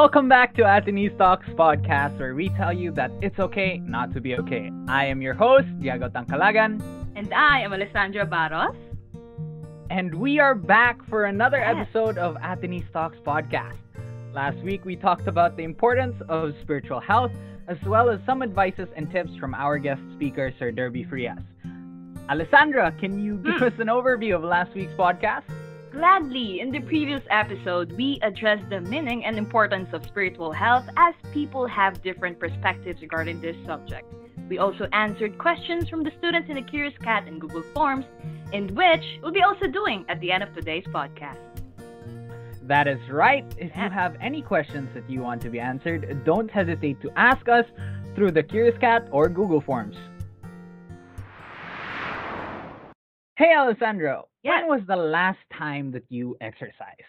Welcome back to Atenese Talks podcast, where we tell you that it's okay not to be okay. I am your host, Diego Tangcalagan. And I am Alessandra Barros. And we are back for another episode of Atenese Talks podcast. Last week, we talked about the importance of spiritual health, as well as some advices and tips from our guest speaker, Sir Derby Frias. Alessandra, can you give Hmm. us an overview of last week's podcast? Gladly, in the previous episode, we addressed the meaning and importance of spiritual health as people have different perspectives regarding this subject. We also answered questions from the students in the Curious Cat and Google Forms, in which we'll be also doing at the end of today's podcast. That is right. If you have any questions that you want to be answered, don't hesitate to ask us through the Curious Cat or Google Forms. Hey, Alessandra. Yes. When was the last time that you exercised?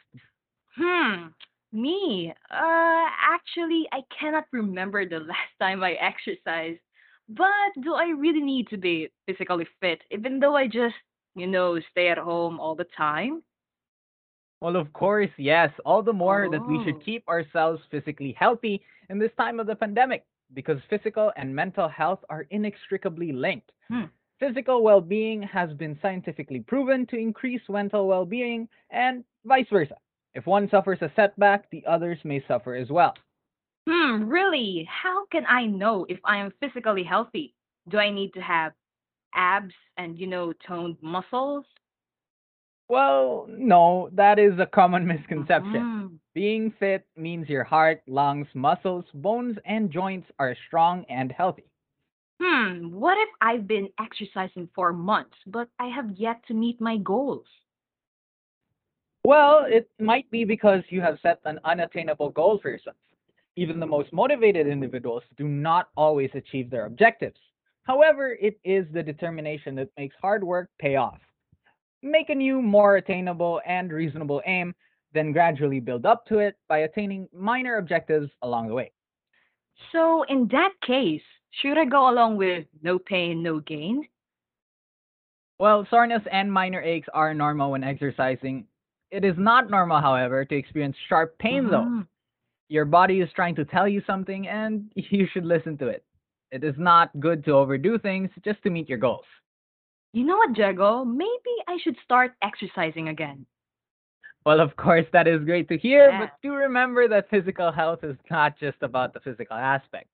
Hmm, me? Uh, actually, I cannot remember the last time I exercised. But do I really need to be physically fit, even though I just, you know, stay at home all the time? Well, of course, yes. All the more that we Oh. should keep ourselves physically healthy in this time of the pandemic because physical and mental health are inextricably linked. Hmm. Physical well being has been scientifically proven to increase mental well being and vice versa. If one suffers a setback, the others may suffer as well. Hmm, really? How can I know if I am physically healthy? Do I need to have abs and, you know, toned muscles? Well, no, that is a common misconception. Mhm. Being fit means your heart, lungs, muscles, bones, and joints are strong and healthy. Hmm, what if I've been exercising for months, but I have yet to meet my goals? Well, it might be because you have set an unattainable goal for yourself. Even the most motivated individuals do not always achieve their objectives. However, it is the determination that makes hard work pay off. Make a new, more attainable and reasonable aim, then gradually build up to it by attaining minor objectives along the way. So, in that case, should I go along with no pain, no gain? Well, soreness and minor aches are normal when exercising. It is not normal, however, to experience sharp pain though. Mhm. Your body is trying to tell you something and you should listen to it. It is not good to overdo things just to meet your goals. You know what, Diego? Maybe I should start exercising again. Well, of course, that is great to hear, Yeah. but do remember that physical health is not just about the physical aspect.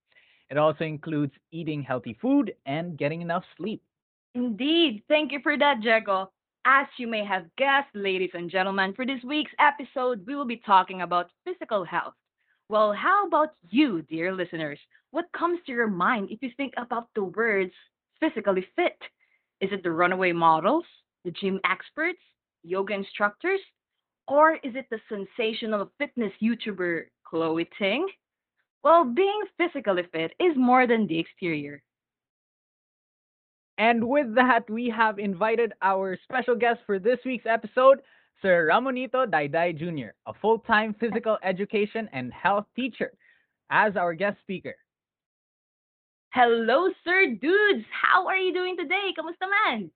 It also includes eating healthy food and getting enough sleep. Indeed. Thank you for that, Diego. As you may have guessed, ladies and gentlemen, for this week's episode, we will be talking about physical health. Well, how about you, dear listeners? What comes to your mind if you think about the words physically fit? Is it the runaway models, the gym experts, yoga instructors, or is it the sensational fitness YouTuber Chloe Ting? Well, being physically fit is more than the exterior. And with that, we have invited our special guest for this week's episode, Sir Ramonito Dayday Jr., a full time physical education and health teacher, as our guest speaker. Hello, sir dudes! How are you doing today? Kamusta man?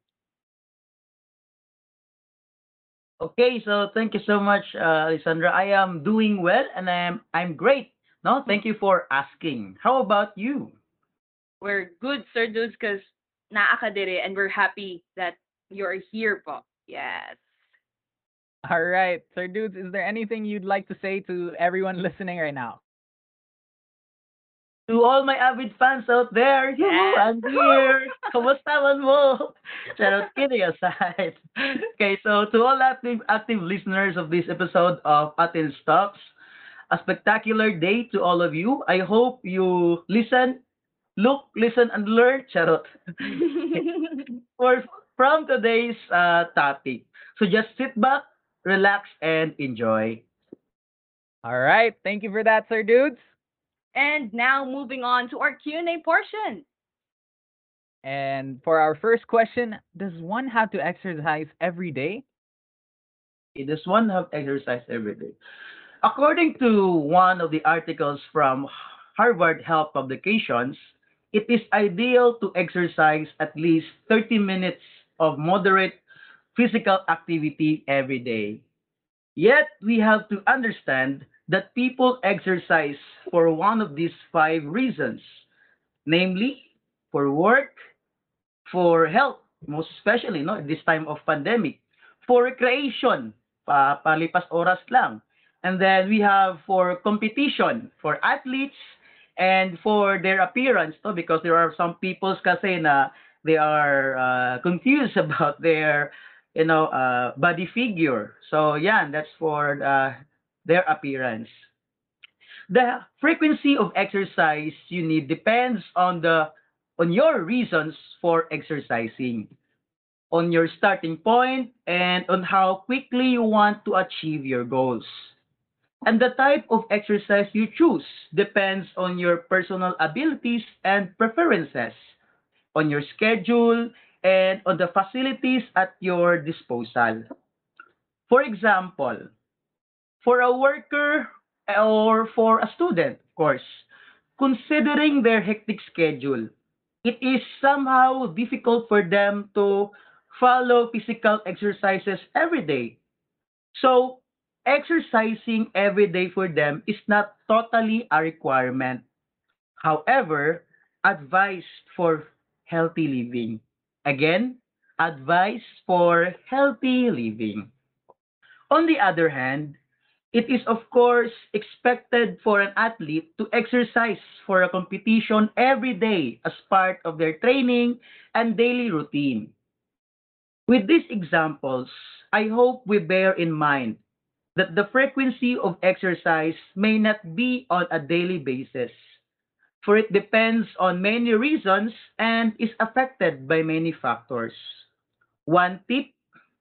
Okay, so thank you so much, uh, Alessandra. I am doing well and I am I'm great. No, thank you for asking. How about you? We're good, sir dudes, because naakadere and we're happy that you're here po. Yes. All right, Sir Dudes, is there anything you'd like to say to everyone listening right now? To all my avid fans out there, yoo-hoo, Yes. I'm here. Kamusta man mo? Charot, kidding aside. Okay, so to all active active listeners of this episode of Athens Talks, a spectacular day to all of you. I hope you listen, look, listen, and learn. Charot. for from today's uh, topic. So just sit back, relax, and enjoy. All right, thank you for that, Sir Dudes. and now moving on to our Q&A portion. And for our first question, does one have to exercise every day? Does one have exercise every day? According to one of the articles from Harvard Health Publications, it is ideal to exercise at least 30 minutes of moderate physical activity every day. Yet, we have to understand that people exercise for one of these five reasons, namely for work, for health, most especially no, this time of pandemic, for recreation, pa palipas oras lang. And then we have for competition, for athletes, and for their appearance, no, because there are some peoples kasi na they are uh, confused about their you know uh, body figure. So yeah, that's for uh, their appearance. The frequency of exercise you need depends on the on your reasons for exercising, on your starting point, and on how quickly you want to achieve your goals. And the type of exercise you choose depends on your personal abilities and preferences, on your schedule, and on the facilities at your disposal. For example, for a worker or for a student, of course, considering their hectic schedule, it is somehow difficult for them to follow physical exercises every day. So, exercising every day for them is not totally a requirement. However, advice for healthy living. Again, advice for healthy living. On the other hand, it is of course expected for an athlete to exercise for a competition every day as part of their training and daily routine. With these examples, I hope we bear in mind that the frequency of exercise may not be on a daily basis, for it depends on many reasons and is affected by many factors. One tip,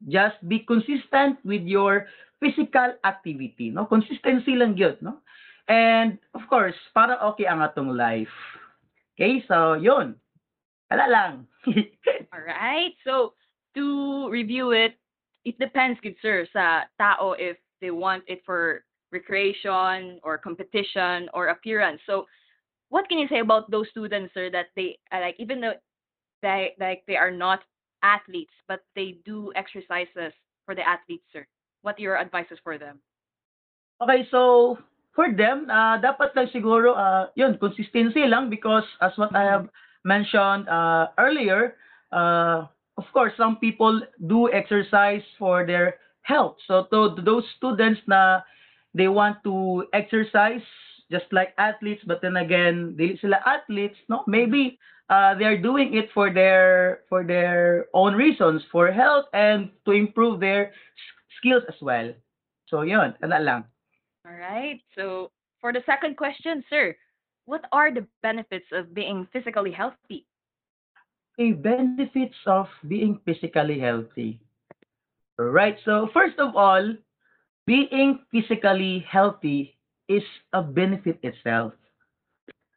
just be consistent with your physical activity, no? Consistency lang yun, no? And, of course, para okay ang atong life. Okay, so, yun. Wala lang. All right. So, to review it, it depends, good sir, sa tao if they want it for recreation or competition or appearance. So, what can you say about those students, sir, that they uh, like even though they like they are not athletes, but they do exercises for the athletes, sir? What are your advices for them? Okay, so for them, uh, dapat lang siguro, uh, yun, consistency lang because as what I have mentioned uh, earlier, uh, of course, some people do exercise for their health. So to, those students na they want to exercise just like athletes, but then again, dili sila athletes, no? Maybe uh, they are doing it for their for their own reasons, for health and to improve their skills as well. So yun, ala lang. All right. So, for the second question, sir, what are the benefits of being physically healthy? Okay, benefits of being physically healthy. Right. So first of all, being physically healthy is a benefit itself.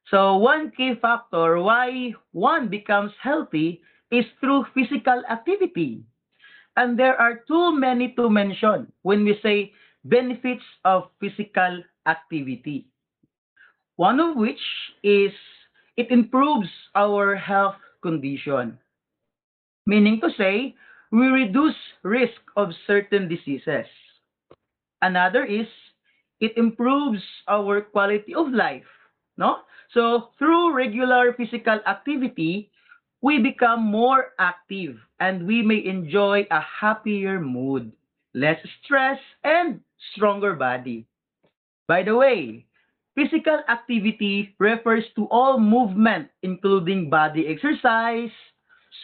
So one key factor why one becomes healthy is through physical activity. And there are too many to mention when we say benefits of physical activity. One of which is it improves our health condition. Meaning to say, we reduce risk of certain diseases. Another is it improves our quality of life, no? So through regular physical activity, we become more active and we may enjoy a happier mood, less stress, and stronger body. By the way, physical activity refers to all movement, including body exercise,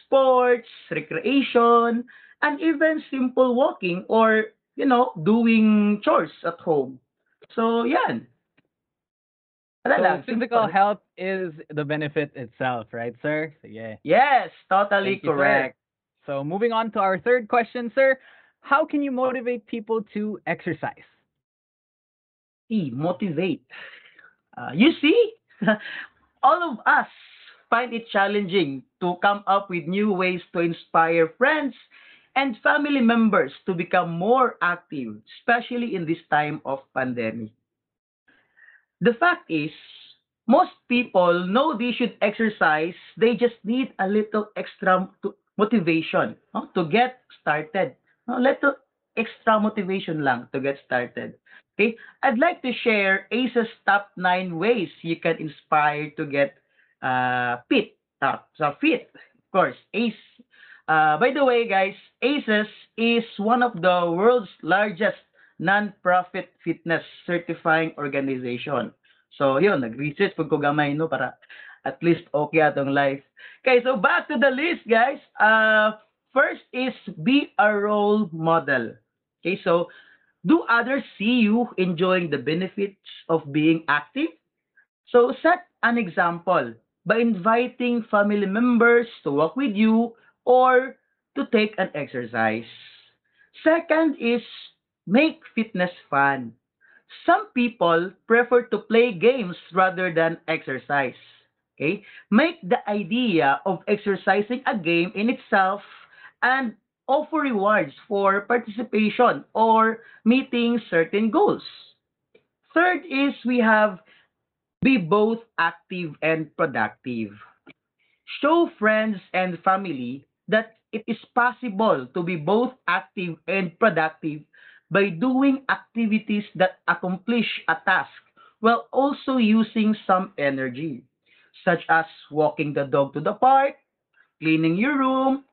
sports, recreation, and even simple walking or, you know, doing chores at home. So, yan. So lang, physical simple. health is the benefit itself, right, sir? Yeah. Yes, totally Thank you, correct. So moving on to our third question, sir. How can you motivate people to exercise? E, motivate. Uh, you see, all of us find it challenging to come up with new ways to inspire friends and family members to become more active, especially in this time of pandemic. The fact is, most people know they should exercise, they just need a little extra motivation no, to get started. A little extra motivation lang to get started. Okay, I'd like to share ACE's top nine ways you can inspire to get uh, fit. Uh, so fit, of course. ACE. Uh, by the way, guys, ACES is one of the world's largest non-profit fitness certifying organization. So, yun, nag-research pag ko gamay, no, para at least okay atong life. Okay, so back to the list, guys. Uh, first is be a role model. Okay, so do others see you enjoying the benefits of being active? So set an example by inviting family members to walk with you or to take an exercise. Second is make fitness fun. Some people prefer to play games rather than exercise. Okay? Make the idea of exercising a game in itself and offer rewards for participation or meeting certain goals. Third is we have be both active and productive. Show friends and family that it is possible to be both active and productive by doing activities that accomplish a task while also using some energy, such as walking the dog to the park, cleaning your room,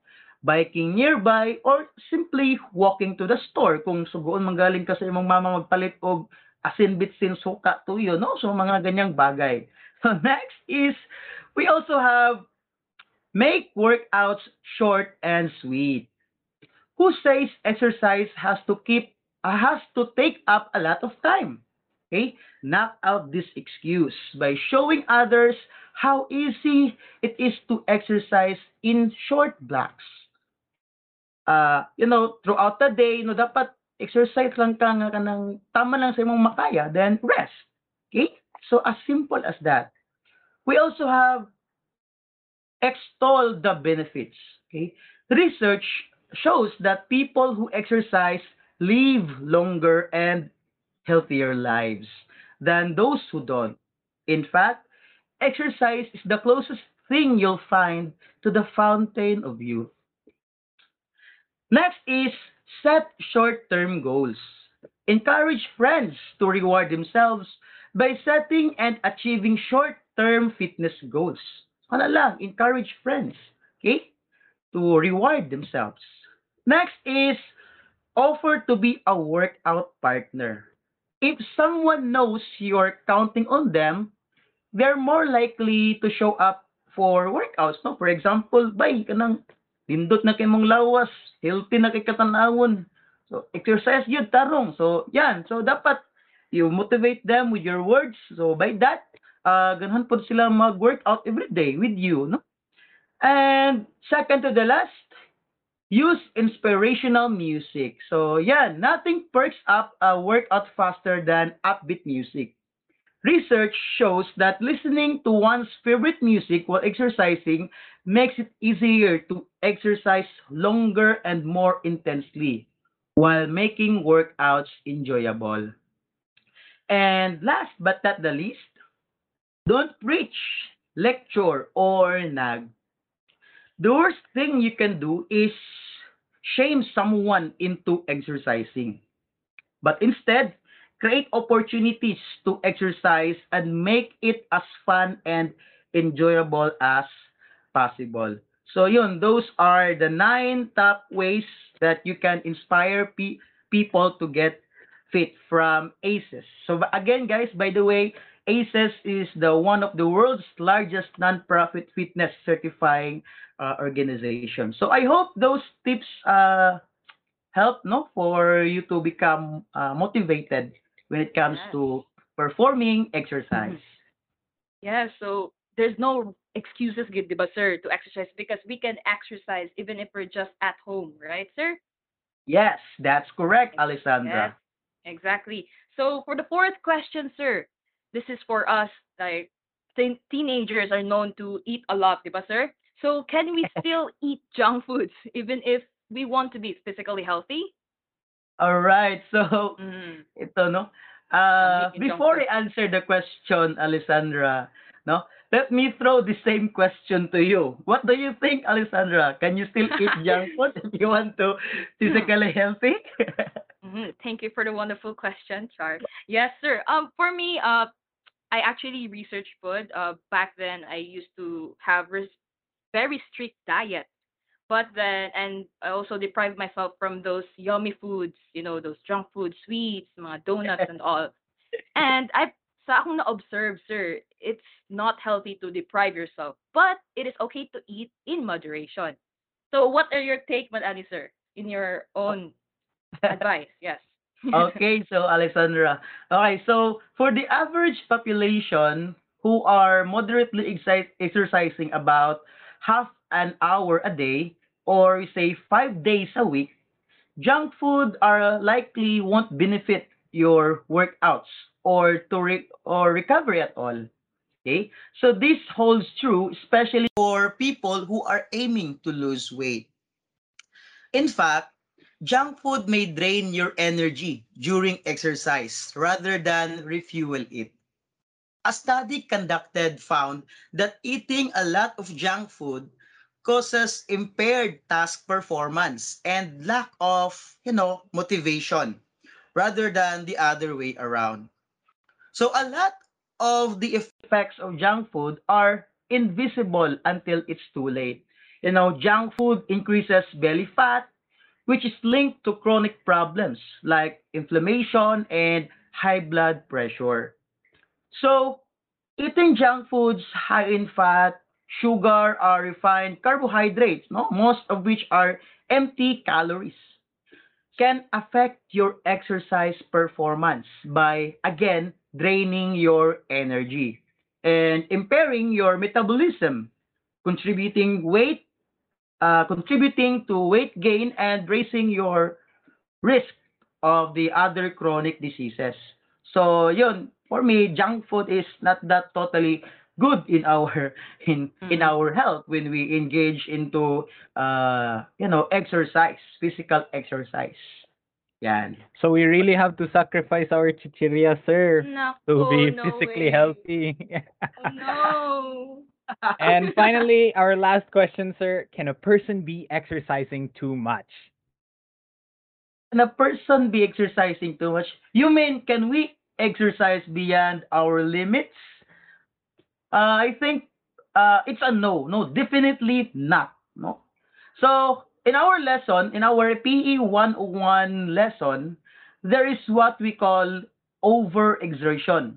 biking nearby, or simply walking to the store kung sugoon manggaling ka sa imong mama magpalit og asin bitsin suka tuyo, no? So mga ganyang bagay. So next is we also have make workouts short and sweet. Who says exercise has to keep uh, has to take up a lot of time? Okay? Knock out this excuse by showing others how easy it is to exercise in short blocks. Uh, you know, throughout the day, no, dapat exercise lang ka nga kanang tama lang sa imong makaya, then rest. Okay? So, as simple as that. We also have extol the benefits. Okay? Research shows that people who exercise live longer and healthier lives than those who don't. In fact, exercise is the closest thing you'll find to the fountain of youth. Next is set short-term goals. Encourage friends to reward themselves by setting and achieving short-term fitness goals. Ano lang, encourage friends, okay, to reward themselves. Next is offer to be a workout partner. If someone knows you're counting on them, they're more likely to show up for workouts. No? For example, bay, kanang Nindot na kay mong lawas, healthy na kay katanawon. So, exercise yun, tarong. So, yan. So, dapat you motivate them with your words. So, by that, uh, ganun po sila mag-workout every day with you, no? And second to the last, use inspirational music. So, yan, nothing perks up a workout faster than upbeat music. Research shows that listening to one's favorite music while exercising makes it easier to exercise longer and more intensely while making workouts enjoyable. And last but not the least, don't preach, lecture, or nag. The worst thing you can do is shame someone into exercising. But instead, create opportunities to exercise and make it as fun and enjoyable as possible. So yun, those are the nine top ways that you can inspire pe- people to get fit from ACES. So again, guys, by the way, ACES is the one of the world's largest non-profit fitness certifying uh, organization. So I hope those tips uh, help no for you to become uh, motivated when it comes Yes. to performing mm-hmm. exercise. Yeah, so there's no excuses, good, diba, sir, to exercise because we can exercise even if we're just at home, right, sir? Yes, that's correct, Alessandra. Yes, exactly. So for the fourth question, sir, this is for us, like teen- teenagers are known to eat a lot, diba, sir? So can we still eat junk foods even if we want to be physically healthy? All right, so Mm. ito no. Uh, before. I answer the question, Alessandra, no, let me throw the same question to you. What do you think, Alessandra? Can you still eat junk food if you want to physically healthy? Mhm, Thank you for the wonderful question, Char. Yes, sir. Um, for me, uh, I actually researched food. Uh, back then, I used to have res- very strict diet, but then, and I also deprived myself from those yummy foods, you know, those junk food, sweets, mga donuts, and all. And I, sa akong na-observe, sir, it's not healthy to deprive yourself, but it is okay to eat in moderation. So, what are your take, Madani, sir, in your own advice? Yes. Okay, so Alessandra. Okay, so for the average population who are moderately exercising about half an hour a day, or say five days a week, junk food are likely won't benefit your workouts or to re- or recovery at all. Okay, so this holds true especially for people who are aiming to lose weight. In fact, junk food may drain your energy during exercise rather than refuel it. A study conducted found that eating a lot of junk food causes impaired task performance and lack of, you know, motivation rather than the other way around. So a lot of the effects of junk food are invisible until it's too late. You know, junk food increases belly fat, which is linked to chronic problems like inflammation and high blood pressure. So, eating junk foods high in fat, sugar, or refined carbohydrates, no, most of which are empty calories, can affect your exercise performance by again draining your energy and impairing your metabolism, contributing weight uh, contributing to weight gain and raising your risk of the other chronic diseases. So, yun, for me, junk food is not that totally good in our in in Mm. our health when we engage into uh you know exercise physical exercise yan So we really have to sacrifice our chichirya, sir, to Naku, be no physically way. healthy. Oh, no. and finally, our last question, sir. Can a person be exercising too much? Can a person be exercising too much you mean can we exercise beyond our limits Uh, I think uh, it's a no. No, definitely not. No. So in our lesson, in our PE 101 lesson, there is what we call overexertion.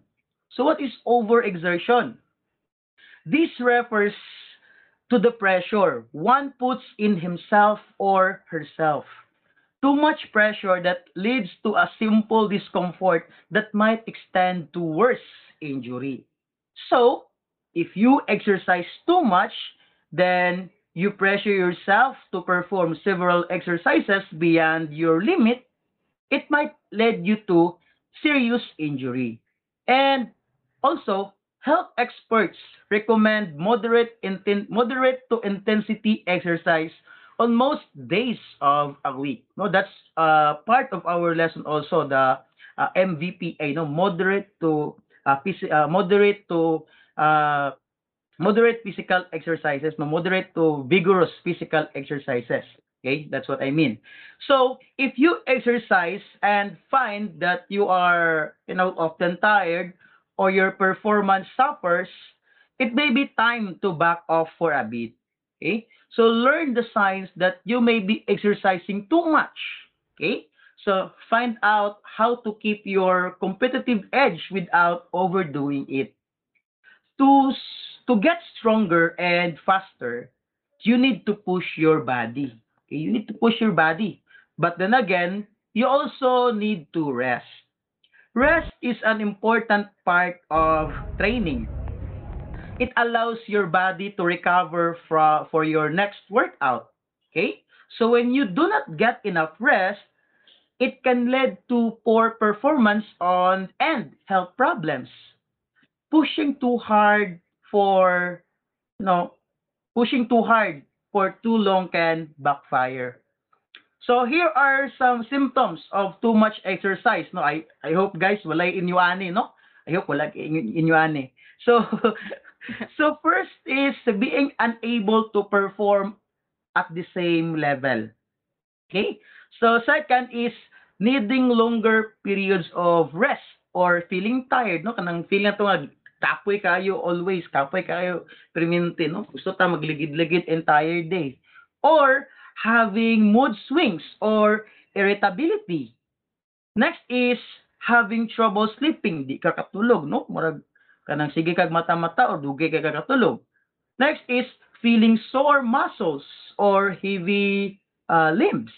So what is overexertion? This refers to the pressure one puts in himself or herself. Too much pressure that leads to a simple discomfort that might extend to worse injury. So, if you exercise too much, then you pressure yourself to perform several exercises beyond your limit, it might lead you to serious injury. And also, health experts recommend moderate inten- moderate to intensity exercise on most days of a week. No, that's uh, part of our lesson also the uh, MVPA, no, moderate to uh, phys- uh, moderate to uh, moderate physical exercises, no, moderate to vigorous physical exercises. Okay, that's what I mean. So, if you exercise and find that you are, you know, often tired or your performance suffers, it may be time to back off for a bit. Okay? So, learn the signs that you may be exercising too much. Okay? So, find out how to keep your competitive edge without overdoing it to to get stronger and faster, you need to push your body. Okay? You need to push your body. But then again, you also need to rest. Rest is an important part of training. It allows your body to recover from for your next workout. Okay? So when you do not get enough rest, it can lead to poor performance on and health problems pushing too hard for you know pushing too hard for too long can backfire. So here are some symptoms of too much exercise no? I i hope guys wala inyo ani no? I hope wala in- inyo ani so so first is being unable to perform at the same level okay? So second is needing longer periods of rest or feeling tired, no? Kanang feeling to nga kapoy kayo always, kapoy kayo permanente, no? Gusto ta magligid-ligid entire day. Or having mood swings or irritability. Next is having trouble sleeping, di ka katulog, no? Murag kanang sige kag mata-mata or dugay kag katulog. Next is feeling sore muscles or heavy uh, limbs.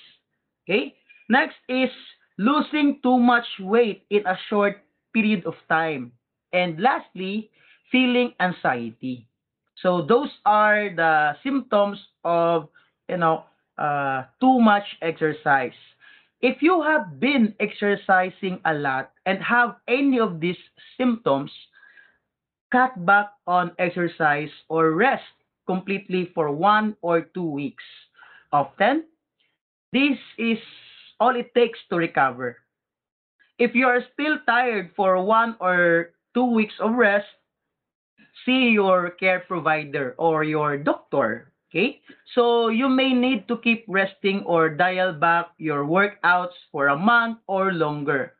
Okay? Next is losing too much weight in a short period of time. And lastly, feeling anxiety. So those are the symptoms of, you know, uh, too much exercise. If you have been exercising a lot and have any of these symptoms, cut back on exercise or rest completely for one or two weeks. Often, this is all it takes to recover. If you are still tired for one or two weeks of rest, see your care provider or your doctor. Okay? So you may need to keep resting or dial back your workouts for a month or longer.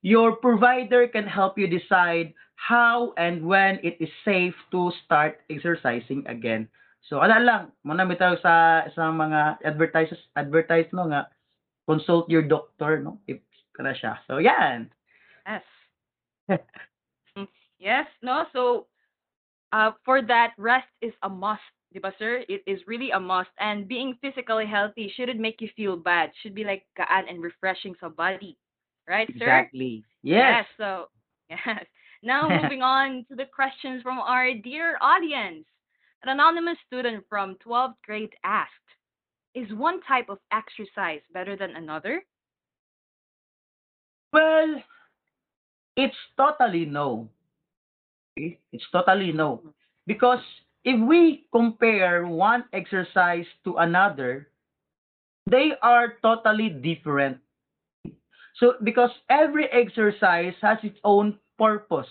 Your provider can help you decide how and when it is safe to start exercising again. So ana lang, muna bitaw sa sa mga advertises advertise no nga consult your doctor no if kana siya. So yan. Yes. Yes, no? So, uh, for that, rest is a must, di ba, sir? It is really a must. And being physically healthy shouldn't make you feel bad. Should be like gaan and refreshing sa body. Right, sir? Exactly. Yes. so, yes. Now, moving on to the questions from our dear audience. An anonymous student from 12th grade asked, Is one type of exercise better than another? Well, it's totally no. Okay? It's totally no. Mm-hmm. Because if we compare one exercise to another, they are totally different. So, because every exercise has its own purpose,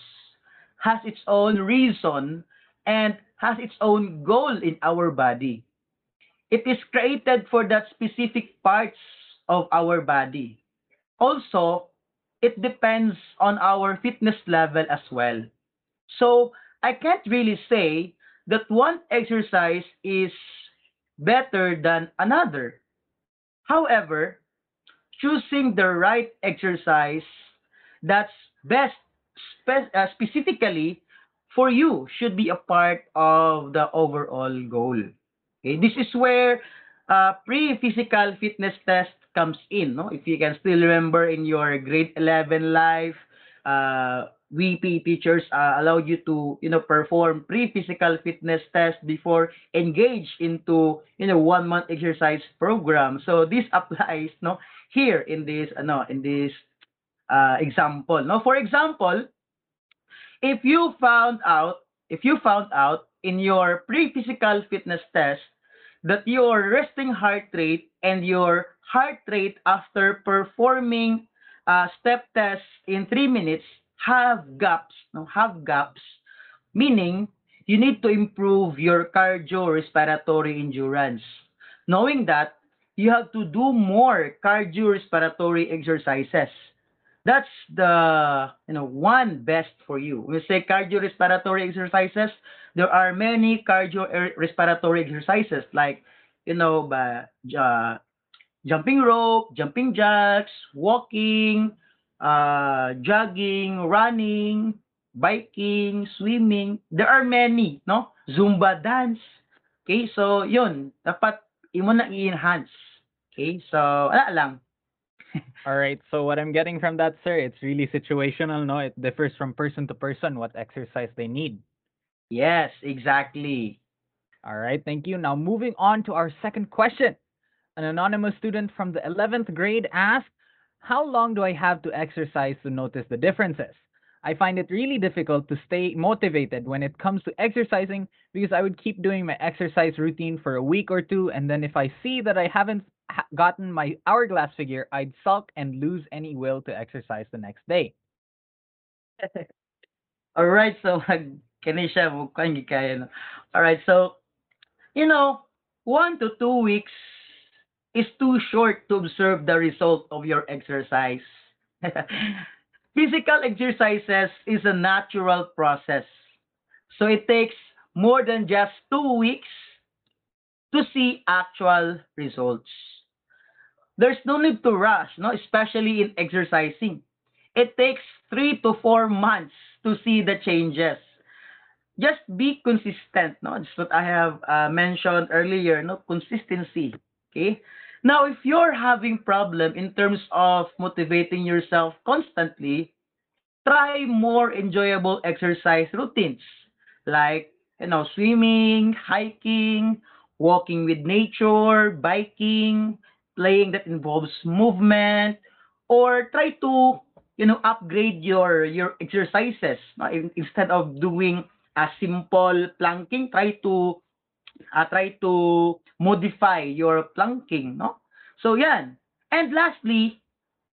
has its own reason, and has its own goal in our body. It is created for that specific parts of our body. Also, it depends on our fitness level as well. So, I can't really say that one exercise is better than another. However, choosing the right exercise that's best spe- uh, specifically for you should be a part of the overall goal. Okay, this is where uh, pre-physical fitness test comes in. No, if you can still remember in your grade 11 life, uh, we PE teachers uh, allowed you to you know perform pre-physical fitness test before engage into you know one month exercise program. So this applies no here in this ano in this uh, example. No, for example, if you found out if you found out in your pre-physical fitness test that your resting heart rate and your heart rate after performing uh, step test in three minutes have gaps, no, have gaps, meaning you need to improve your cardiorespiratory endurance. Knowing that, you have to do more cardiorespiratory exercises. That's the you know one best for you. When we say cardiorespiratory exercises, there are many cardiorespiratory exercises like you know uh, jumping rope, jumping jacks, walking, uh, jogging, running, biking, swimming. There are many, no? Zumba dance. Okay, so yun, dapat imo na i-enhance. Okay, so ala lang. All right. So what I'm getting from that, sir, it's really situational, no? It differs from person to person what exercise they need. Yes, exactly. All right. Thank you. Now moving on to our second question. An anonymous student from the 11th grade asked, "How long do I have to exercise to notice the differences?" I find it really difficult to stay motivated when it comes to exercising because I would keep doing my exercise routine for a week or two, and then if I see that I haven't gotten my hourglass figure, I'd sulk and lose any will to exercise the next day. All right, so kani. All right, so you know, one to two weeks is too short to observe the result of your exercise. Physical exercises is a natural process. So it takes more than just two weeks to see actual results. There's no need to rush, no, especially in exercising. It takes three to four months to see the changes. Just be consistent, no? That's what I have uh, mentioned earlier, no? Consistency, okay? Now, if you're having problem in terms of motivating yourself constantly, try more enjoyable exercise routines like you know swimming, hiking, walking with nature, biking, playing that involves movement, or try to you know upgrade your your exercises. Instead of doing a simple planking try to uh, try to modify your planking no? So yan. And lastly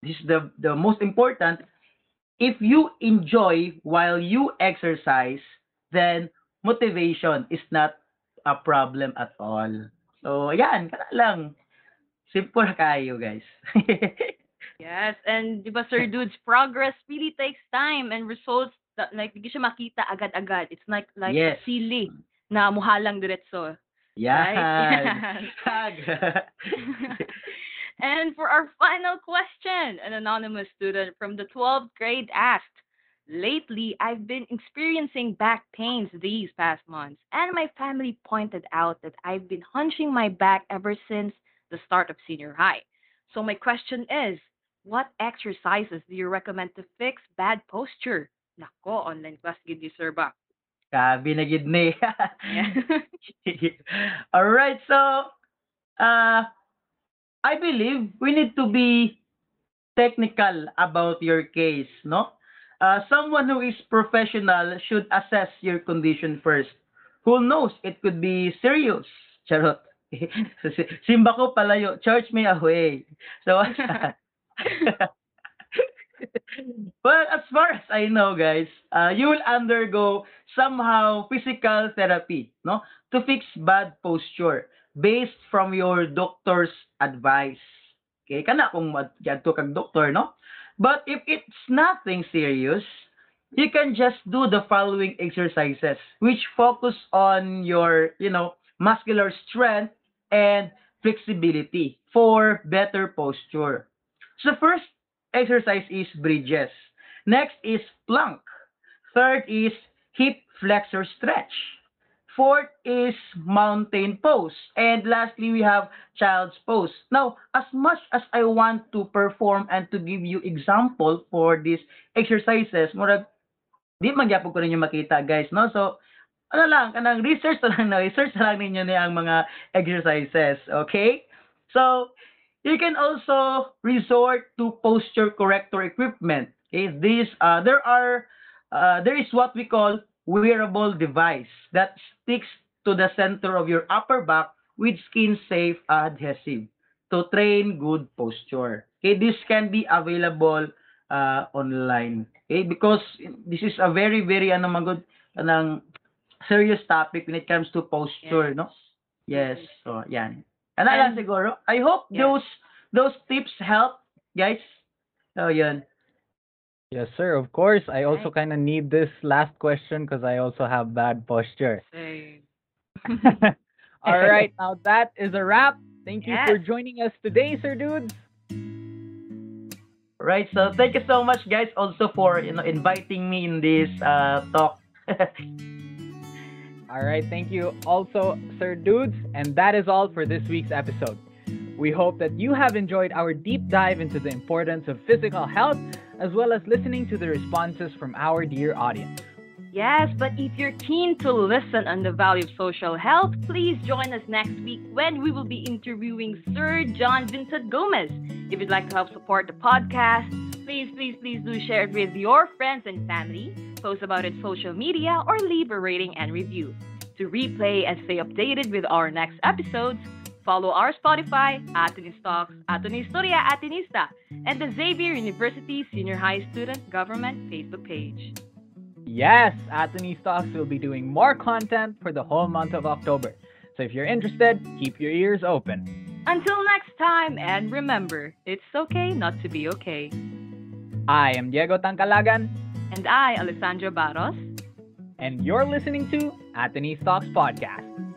this is the the most important if you enjoy while you exercise then motivation is not a problem at all. So yan. Kana lang. Simple kayo guys. Yes, and di ba Sir Dudes, progress really takes time and results that, like di siya makita agad-agad. It's like like Yes. sili na muhalang diretso. yan Right? Tag. and for our final question, an anonymous student from the 12th grade asked, Lately, I've been experiencing back pains these past months, and my family pointed out that I've been hunching my back ever since the start of senior high. So, my question is, what exercises do you recommend to fix bad posture? Nako, online class gid ni sir? Sabi na gid ni. All right, so uh I believe we need to be technical about your case, no? Uh, someone who is professional should assess your condition first. Who knows, it could be serious. Charot. Simba ko palayo, church me away. So, well, as far as I know, guys, uh, you will undergo somehow physical therapy, no, to fix bad posture based from your doctor's advice. Okay, kana kung to kag doctor, no? But if it's nothing serious, you can just do the following exercises, which focus on your, you know, muscular strength and flexibility for better posture. So first exercise is bridges. Next is plank. Third is hip flexor stretch. Fourth is mountain pose. And lastly, we have child's pose. Now, as much as I want to perform and to give you example for these exercises, murag, di magyapog ko ninyo makita, guys, no? So, ano lang, kanang research na lang na, research na lang ninyo na ang mga exercises, okay? So, you can also resort to posture corrector equipment. Okay, these uh, there are uh, there is what we call wearable device that sticks to the center of your upper back with skin safe adhesive to train good posture. Okay, this can be available uh, online. Okay, because this is a very very ano magod anang serious topic when it comes to posture, no? Yes. So, yan. Ano lang And- siguro. I hope Yeah. those those tips help, guys. So, yun. Yes, sir. Of course. I also Right. kind of need this last question because I also have bad posture. Same. All right. Now that is a wrap. Thank you for joining us today, sir dudes. Right. So, thank you so much, guys, also for you know inviting me in this uh, talk. All right. Thank you also, sir dudes. And that is all for this week's episode. We hope that you have enjoyed our deep dive into the importance of physical health as well as listening to the responses from our dear audience. Yes, but if you're keen to listen on the value of social health, please join us next week when we will be interviewing Sir John Vincent Gomez. If you'd like to help support the podcast, please, please, please do share it with your friends and family, post about it social media, or leave a rating and review. To replay and stay updated with our next episodes, follow our Spotify, Atunis Talks, Atunis Historia Atinista, and the Xavier University Senior High Student Government Facebook page. Yes, Anthony Stocks will be doing more content for the whole month of October. So if you're interested, keep your ears open. Until next time, and remember, it's okay not to be okay. I am Diego Tangcalagan, And I, Alessandra Barros, and you're listening to Anthony's Talks Podcast.